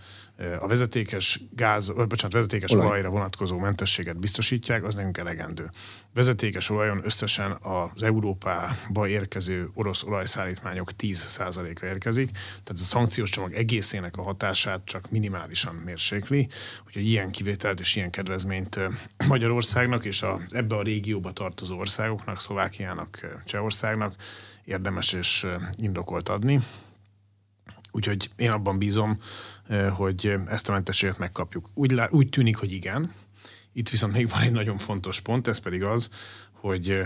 a vezetékes gáz, vagy bocsánat, vezetékes Olaj. olajra vonatkozó mentességet biztosítják, az nekünk elegendő. Vezetékes olajon összesen az Európába érkező orosz olajszállítmányok 10%-a érkezik, tehát a szankciós csomag egészének a hatását csak minimálisan mérsékli, úgyhogy ilyen kivételt és ilyen kedvezményt Magyarországnak és a, ebbe a régióba tartozó országoknak, Szlovákiának, Csehországnak érdemes és indokolt adni. Úgyhogy én abban bízom, hogy ezt a mentességet megkapjuk. Úgy, úgy tűnik, hogy igen. Itt viszont még van egy nagyon fontos pont, ez pedig az, hogy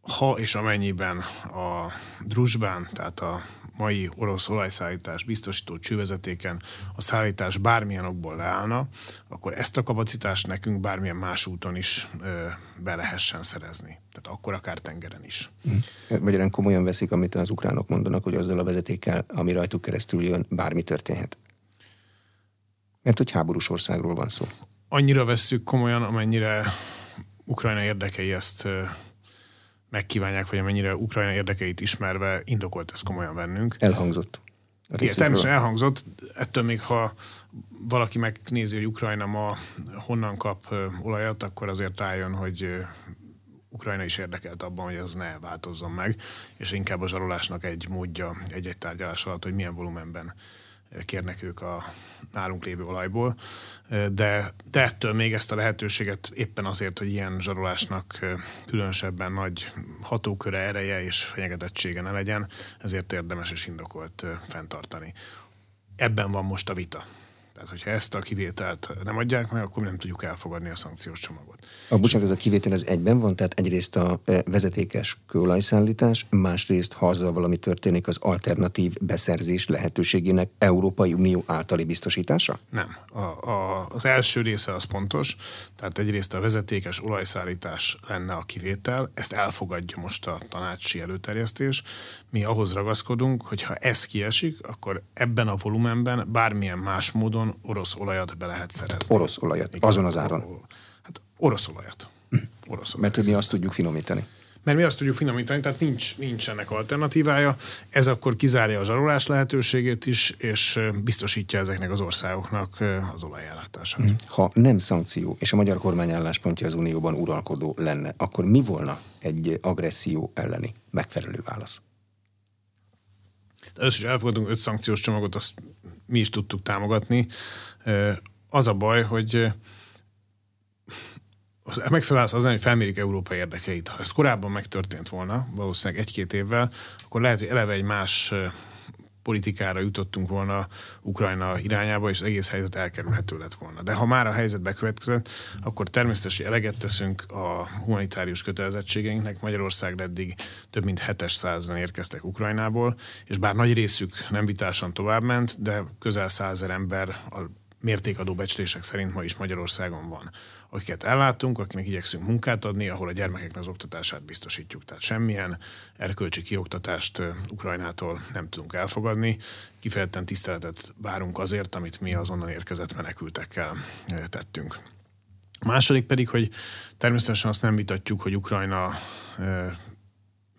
ha és amennyiben a drusbán, tehát a mai orosz olajszállítás biztosító csővezetéken a szállítás bármilyen okból leállna, akkor ezt a kapacitást nekünk bármilyen más úton is ö, be lehessen szerezni. Tehát akkor akár tengeren is. Hm. Magyarán komolyan veszik, amit az ukránok mondanak, hogy azzal a vezetékkel, ami rajtuk keresztül jön, bármi történhet. Mert hogy háborús országról van szó. Annyira vesszük komolyan, amennyire Ukrajna érdekei ezt megkívánják, vagy amennyire Ukrajna érdekeit ismerve indokolt ezt komolyan vennünk. Elhangzott. Igen, természetesen elhangzott, ettől még ha valaki megnézi, hogy Ukrajna ma honnan kap olajat, akkor azért rájön, hogy Ukrajna is érdekelt abban, hogy ez ne változzon meg, és inkább a zsarolásnak egy módja egy-egy tárgyalás alatt, hogy milyen volumenben kérnek ők a nálunk lévő olajból, de, de ettől még ezt a lehetőséget éppen azért, hogy ilyen zsarolásnak különösebben nagy hatóköre, ereje és fenyegetettsége ne legyen, ezért érdemes és indokolt fenntartani. Ebben van most a vita. Tehát, hogyha ezt a kivételt nem adják meg, akkor nem tudjuk elfogadni a szankciós csomagot. A bocsánat, ez a kivétel az egyben van, tehát egyrészt a e, vezetékes kőolajszállítás, másrészt, ha azzal valami történik, az alternatív beszerzés lehetőségének Európai Unió általi biztosítása? Nem. A, a, az első része az pontos, tehát egyrészt a vezetékes olajszállítás lenne a kivétel, ezt elfogadja most a tanácsi előterjesztés. Mi ahhoz ragaszkodunk, hogy ha ez kiesik, akkor ebben a volumenben bármilyen más módon orosz olajat be lehet szerezni. Orosz olajat, Igen, azon az áron. Hát orosz olajat. Hm. Orosz olajat. Mert mi azt tudjuk finomítani. Mert mi azt tudjuk finomítani, tehát nincs, nincs ennek alternatívája. Ez akkor kizárja a zsarolás lehetőségét is, és biztosítja ezeknek az országoknak az olajellátását. Hm. Ha nem szankció, és a magyar kormány álláspontja az Unióban uralkodó lenne, akkor mi volna egy agresszió elleni megfelelő válasz? Először is elfogadunk öt szankciós csomagot, azt mi is tudtuk támogatni. Az a baj, hogy az megfelelő az nem, hogy felmérik Európa érdekeit. Ha ez korábban megtörtént volna, valószínűleg egy-két évvel, akkor lehet, hogy eleve egy más politikára jutottunk volna Ukrajna irányába, és az egész helyzet elkerülhető lett volna. De ha már a helyzet bekövetkezett, akkor természetesen eleget teszünk a humanitárius kötelezettségeinknek. Magyarország eddig több mint 700 érkeztek Ukrajnából, és bár nagy részük nem vitásan továbbment, de közel százer ember a mértékadó becslések szerint ma is Magyarországon van akiket ellátunk, akinek igyekszünk munkát adni, ahol a gyermekeknek az oktatását biztosítjuk. Tehát semmilyen erkölcsi kioktatást Ukrajnától nem tudunk elfogadni. Kifejezetten tiszteletet várunk azért, amit mi azonnal érkezett menekültekkel tettünk. A második pedig, hogy természetesen azt nem vitatjuk, hogy Ukrajna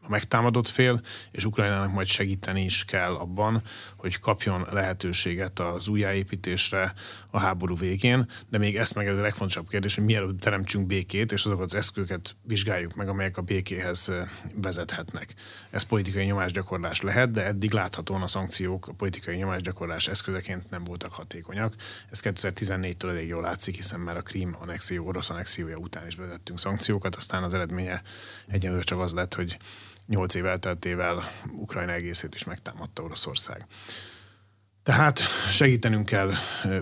a megtámadott fél, és Ukrajnának majd segíteni is kell abban, hogy kapjon lehetőséget az újjáépítésre a háború végén, de még ezt meg a legfontosabb kérdés, hogy mielőtt teremtsünk békét, és azokat az eszközöket vizsgáljuk meg, amelyek a békéhez vezethetnek. Ez politikai nyomásgyakorlás lehet, de eddig láthatóan a szankciók a politikai nyomásgyakorlás eszközeként nem voltak hatékonyak. Ez 2014-től elég jól látszik, hiszen már a Krím annexió, orosz annexiója után is vezettünk szankciókat, aztán az eredménye egyenlőre csak az lett, hogy nyolc év elteltével Ukrajna egészét is megtámadta Oroszország. Tehát segítenünk kell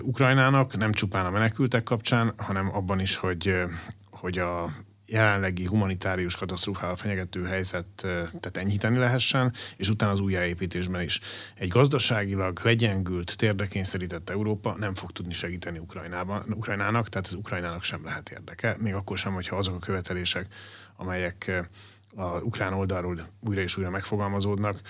Ukrajnának, nem csupán a menekültek kapcsán, hanem abban is, hogy, hogy a jelenlegi humanitárius katasztrófával fenyegető helyzetet enyhíteni lehessen, és utána az újjáépítésben is. Egy gazdaságilag legyengült, térdekényszerített Európa nem fog tudni segíteni Ukrajnában, Ukrajnának, tehát ez Ukrajnának sem lehet érdeke, még akkor sem, hogyha azok a követelések, amelyek a ukrán oldalról újra és újra megfogalmazódnak,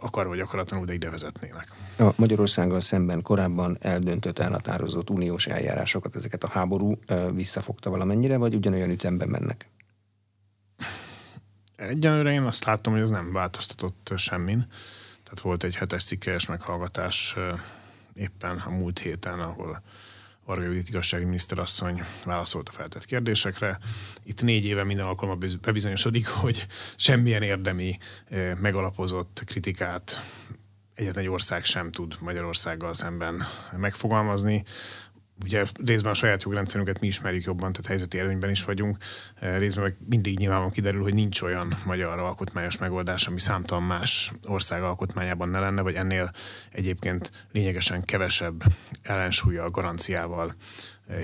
akar vagy akaratlanul, de ide vezetnének. A Magyarországgal szemben korábban eldöntött, elhatározott uniós eljárásokat, ezeket a háború visszafogta valamennyire, vagy ugyanolyan ütemben mennek? Egyenlőre én azt látom, hogy ez nem változtatott semmin. Tehát volt egy hetes cikkelyes meghallgatás éppen a múlt héten, ahol Varga Judit igazságügyminiszter asszony válaszolt a feltett kérdésekre. Itt négy éve minden alkalommal bebizonyosodik, hogy semmilyen érdemi, megalapozott kritikát egyetlen egy ország sem tud Magyarországgal szemben megfogalmazni ugye részben a saját jogrendszerünket mi ismerjük jobban, tehát helyzeti előnyben is vagyunk. Részben meg mindig nyilvánvalóan kiderül, hogy nincs olyan magyar alkotmányos megoldás, ami számtalan más ország alkotmányában ne lenne, vagy ennél egyébként lényegesen kevesebb ellensúlya, garanciával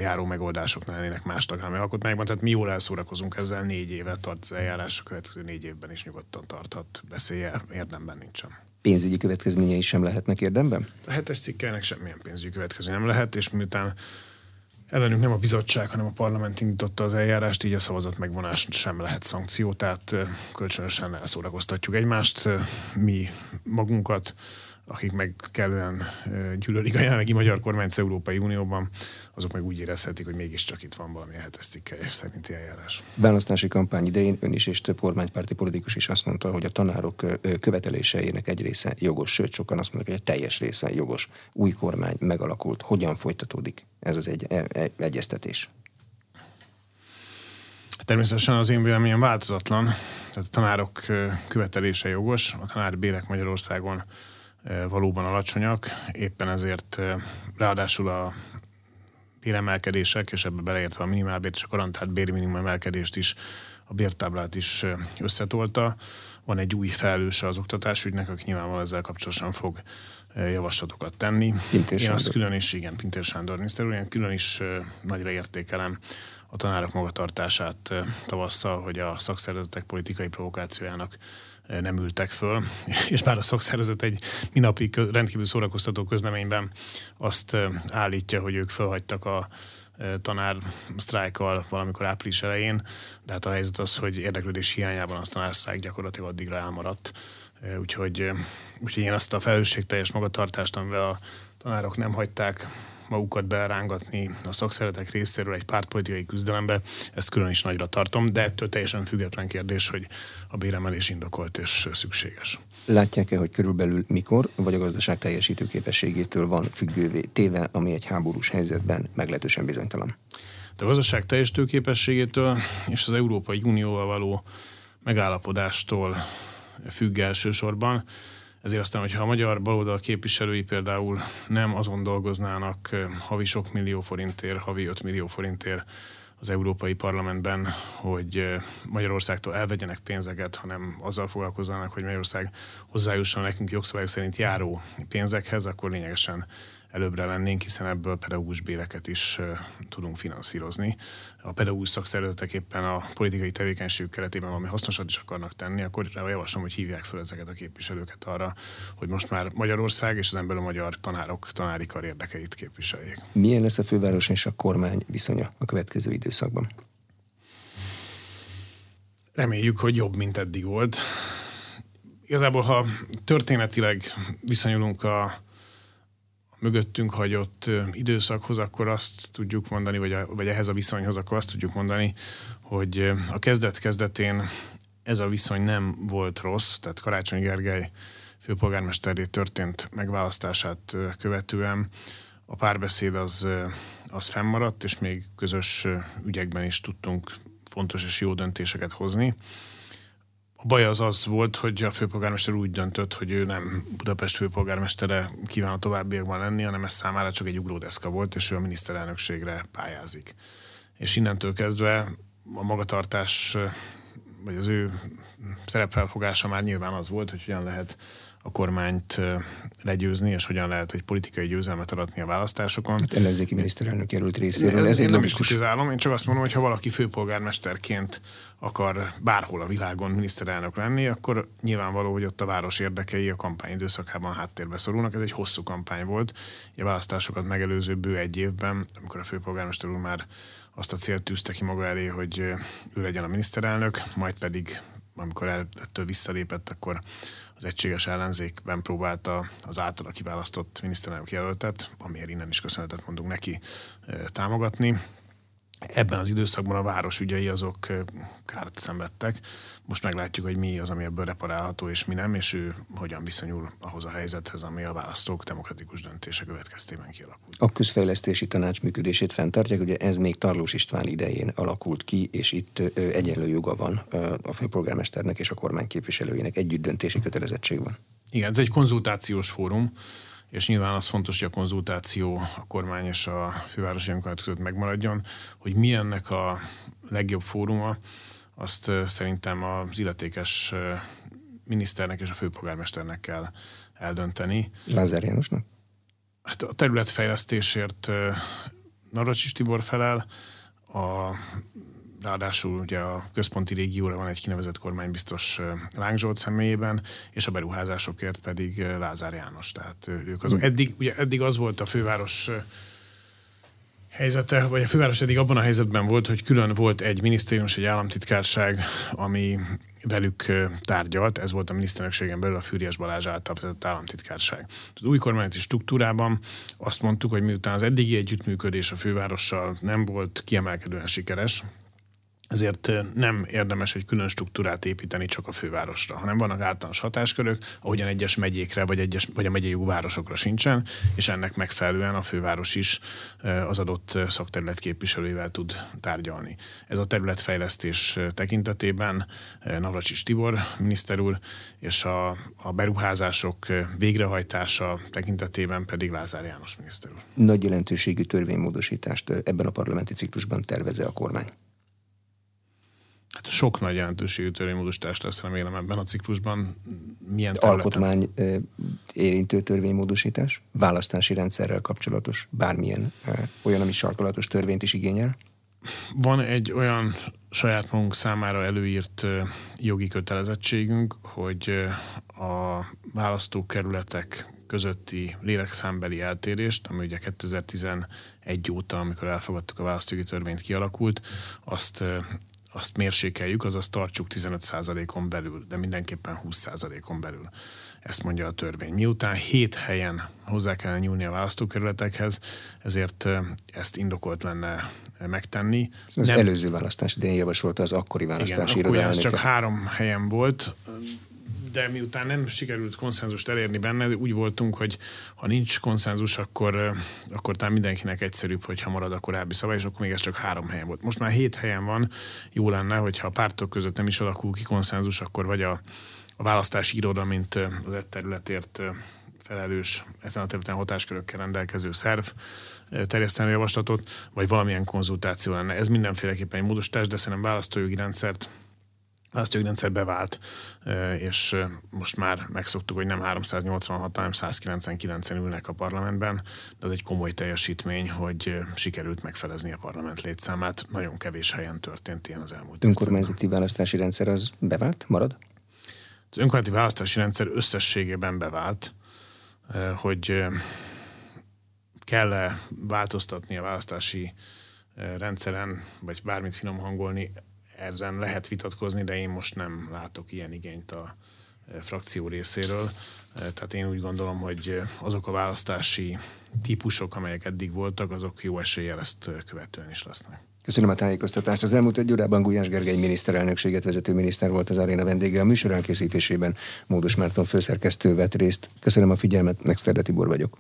járó megoldások lennének más tagállami alkotmányban. Tehát mi jól elszórakozunk ezzel, négy évet tart az eljárás, a következő négy évben is nyugodtan tarthat, beszélje, érdemben nincsen pénzügyi következményei sem lehetnek érdemben? A hetes cikkelnek semmilyen pénzügyi következmény nem lehet, és miután ellenünk nem a bizottság, hanem a parlament indította az eljárást, így a szavazat megvonás sem lehet szankció, tehát kölcsönösen elszórakoztatjuk egymást, mi magunkat, akik meg kellően gyűlölik a jelenlegi magyar kormányt az Európai Unióban, azok meg úgy érezhetik, hogy mégiscsak itt van valami hetes cikke szerinti eljárás. Választási kampány idején ön is és több kormánypárti politikus is azt mondta, hogy a tanárok követeléseinek egy része jogos, sőt sokan azt mondják, hogy a teljes része jogos. Új kormány megalakult. Hogyan folytatódik ez az egy, egy, egy, egyeztetés? Természetesen az én véleményem változatlan. Tehát a tanárok követelése jogos. A tanárbérek Magyarországon valóban alacsonyak, éppen ezért ráadásul a béremelkedések, és ebbe beleértve a minimálbért és a garantált béri minimum emelkedést is, a bértáblát is összetolta. Van egy új felelőse az oktatásügynek, aki nyilvánvalóan ezzel kapcsolatosan fog javaslatokat tenni. Pintér Én azt külön is, igen, Pintér Sándor miniszter úr, én külön is nagyra értékelem a tanárok magatartását tavasszal, hogy a szakszervezetek politikai provokációjának nem ültek föl, és bár a szakszervezet egy minapi rendkívül szórakoztató közleményben azt állítja, hogy ők felhagytak a tanár sztrájkkal valamikor április elején, de hát a helyzet az, hogy érdeklődés hiányában a tanár sztrájk gyakorlatilag addigra elmaradt. Úgyhogy, úgyhogy én azt a felelősségteljes magatartást, amivel a tanárok nem hagyták magukat belrángatni a szakszeretek részéről egy pártpolitikai küzdelembe, ezt külön is nagyra tartom, de ettől teljesen független kérdés, hogy a béremelés indokolt és szükséges. Látják-e, hogy körülbelül mikor, vagy a gazdaság teljesítő képességétől van függővé téve, ami egy háborús helyzetben meglehetősen bizonytalan? De a gazdaság teljesítő képességétől és az Európai Unióval való megállapodástól függ elsősorban. Ezért aztán, hogyha a magyar baloldal képviselői például nem azon dolgoznának havi sok millió forintért, havi 5 millió forintért az Európai Parlamentben, hogy Magyarországtól elvegyenek pénzeket, hanem azzal foglalkoznának, hogy Magyarország hozzájusson nekünk jogszabályok szerint járó pénzekhez, akkor lényegesen előbbre lennénk, hiszen ebből pedagógus béreket is tudunk finanszírozni. A pedagógus szakszervezetek éppen a politikai tevékenységük keretében valami hasznosat is akarnak tenni, akkor javaslom, hogy hívják fel ezeket a képviselőket arra, hogy most már Magyarország és az ember a magyar tanárok tanári kar érdekeit képviseljék. Milyen lesz a főváros és a kormány viszonya a következő időszakban? Reméljük, hogy jobb, mint eddig volt. Igazából, ha történetileg viszonyulunk a mögöttünk hagyott időszakhoz, akkor azt tudjuk mondani, vagy, a, vagy ehhez a viszonyhoz, akkor azt tudjuk mondani, hogy a kezdet kezdetén ez a viszony nem volt rossz, tehát Karácsony Gergely főpolgármesteré történt megválasztását követően a párbeszéd az, az fennmaradt, és még közös ügyekben is tudtunk fontos és jó döntéseket hozni. A baj az az volt, hogy a főpolgármester úgy döntött, hogy ő nem Budapest főpolgármestere kíván a továbbiakban lenni, hanem ez számára csak egy ugródeszka volt, és ő a miniszterelnökségre pályázik. És innentől kezdve a magatartás, vagy az ő szerepfelfogása már nyilván az volt, hogy hogyan lehet a kormányt legyőzni, és hogyan lehet egy politikai győzelmet aratni a választásokon. Hát ellenzéki miniszterelnök jelölt részéről. Ez én nem is kritizálom, én csak azt mondom, hogy ha valaki főpolgármesterként akar bárhol a világon miniszterelnök lenni, akkor nyilvánvaló, hogy ott a város érdekei a kampány időszakában háttérbe szorulnak. Ez egy hosszú kampány volt. A választásokat megelőző bő egy évben, amikor a főpolgármester úr már azt a célt tűzte ki maga elé, hogy ő legyen a miniszterelnök, majd pedig amikor ettől visszalépett, akkor az egységes ellenzékben próbálta az általa kiválasztott miniszterelnök jelöltet, amiért innen is köszönetet mondunk neki támogatni. Ebben az időszakban a város ügyei azok kárt szenvedtek. Most meglátjuk, hogy mi az, ami ebből reparálható, és mi nem, és ő hogyan viszonyul ahhoz a helyzethez, ami a választók demokratikus döntése következtében kialakult. A közfejlesztési tanács működését fenntartják, ugye ez még Tarlós István idején alakult ki, és itt egyenlő joga van a főpolgármesternek és a kormány képviselőjének együtt döntési kötelezettség van. Igen, ez egy konzultációs fórum, és nyilván az fontos, hogy a konzultáció a kormány és a fővárosi önkormányzat között megmaradjon, hogy mi ennek a legjobb fóruma, azt szerintem az illetékes miniszternek és a főpolgármesternek kell eldönteni. Lázár Jánosnak? Hát a területfejlesztésért Navracsis Tibor felel, a ráadásul ugye a központi régióra van egy kinevezett kormánybiztos Láng Zsolt személyében, és a beruházásokért pedig Lázár János. Tehát ők azok. Eddig, ugye eddig az volt a főváros helyzete, vagy a főváros eddig abban a helyzetben volt, hogy külön volt egy minisztérium és egy államtitkárság, ami velük tárgyalt, ez volt a miniszterelnökségen belül a Fűriás Balázs által vezetett államtitkárság. Az új kormányzati struktúrában azt mondtuk, hogy miután az eddigi együttműködés a fővárossal nem volt kiemelkedően sikeres, ezért nem érdemes egy külön struktúrát építeni csak a fővárosra, hanem vannak általános hatáskörök, ahogyan egyes megyékre vagy, egyes, vagy a megyei városokra sincsen, és ennek megfelelően a főváros is az adott szakterület képviselőivel tud tárgyalni. Ez a területfejlesztés tekintetében Navracsis Tibor miniszter úr, és a, a beruházások végrehajtása tekintetében pedig Lázár János miniszter úr. Nagy jelentőségű törvénymódosítást ebben a parlamenti ciklusban terveze a kormány. Hát sok nagy jelentőségű törvénymódosítást lesz remélem ebben a ciklusban. Milyen területen? Alkotmány érintő törvénymódosítás, választási rendszerrel kapcsolatos, bármilyen olyan, ami sarkalatos törvényt is igényel? Van egy olyan saját magunk számára előírt jogi kötelezettségünk, hogy a választókerületek közötti lélekszámbeli eltérést, ami ugye 2011 óta, amikor elfogadtuk a választógi törvényt kialakult, azt azt mérsékeljük, azaz tartsuk 15%-on belül, de mindenképpen 20%-on belül. Ezt mondja a törvény. Miután hét helyen hozzá kellene nyúlni a választókerületekhez, ezért ezt indokolt lenne megtenni. Az Nem, előző választás idején javasolta az akkori választási igen, akkor csak három helyen volt, de miután nem sikerült konszenzust elérni benne, úgy voltunk, hogy ha nincs konszenzus, akkor, akkor talán mindenkinek egyszerűbb, hogyha marad a korábbi szabály, és akkor még ez csak három helyen volt. Most már hét helyen van, jó lenne, hogyha a pártok között nem is alakul ki konszenzus, akkor vagy a, a választási iroda, mint az egy területért felelős, ezen a területen hatáskörökkel rendelkező szerv terjeszteni a javaslatot, vagy valamilyen konzultáció lenne. Ez mindenféleképpen egy módosítás, de szerintem választójogi rendszert választójogrendszer bevált, és most már megszoktuk, hogy nem 386, hanem 199-en ülnek a parlamentben, de az egy komoly teljesítmény, hogy sikerült megfelezni a parlament létszámát. Nagyon kevés helyen történt ilyen az elmúlt Önkormányzati választási rendszer az bevált, marad? Az önkormányzati választási rendszer összességében bevált, hogy kell-e változtatni a választási rendszeren, vagy bármit finom hangolni, ezen lehet vitatkozni, de én most nem látok ilyen igényt a frakció részéről. Tehát én úgy gondolom, hogy azok a választási típusok, amelyek eddig voltak, azok jó eséllyel ezt követően is lesznek. Köszönöm a tájékoztatást. Az elmúlt egy órában Gulyás Gergely miniszterelnökséget vezető miniszter volt az aréna vendége. A műsor elkészítésében Módos Márton főszerkesztő vett részt. Köszönöm a figyelmet, Megszterde Tibor vagyok.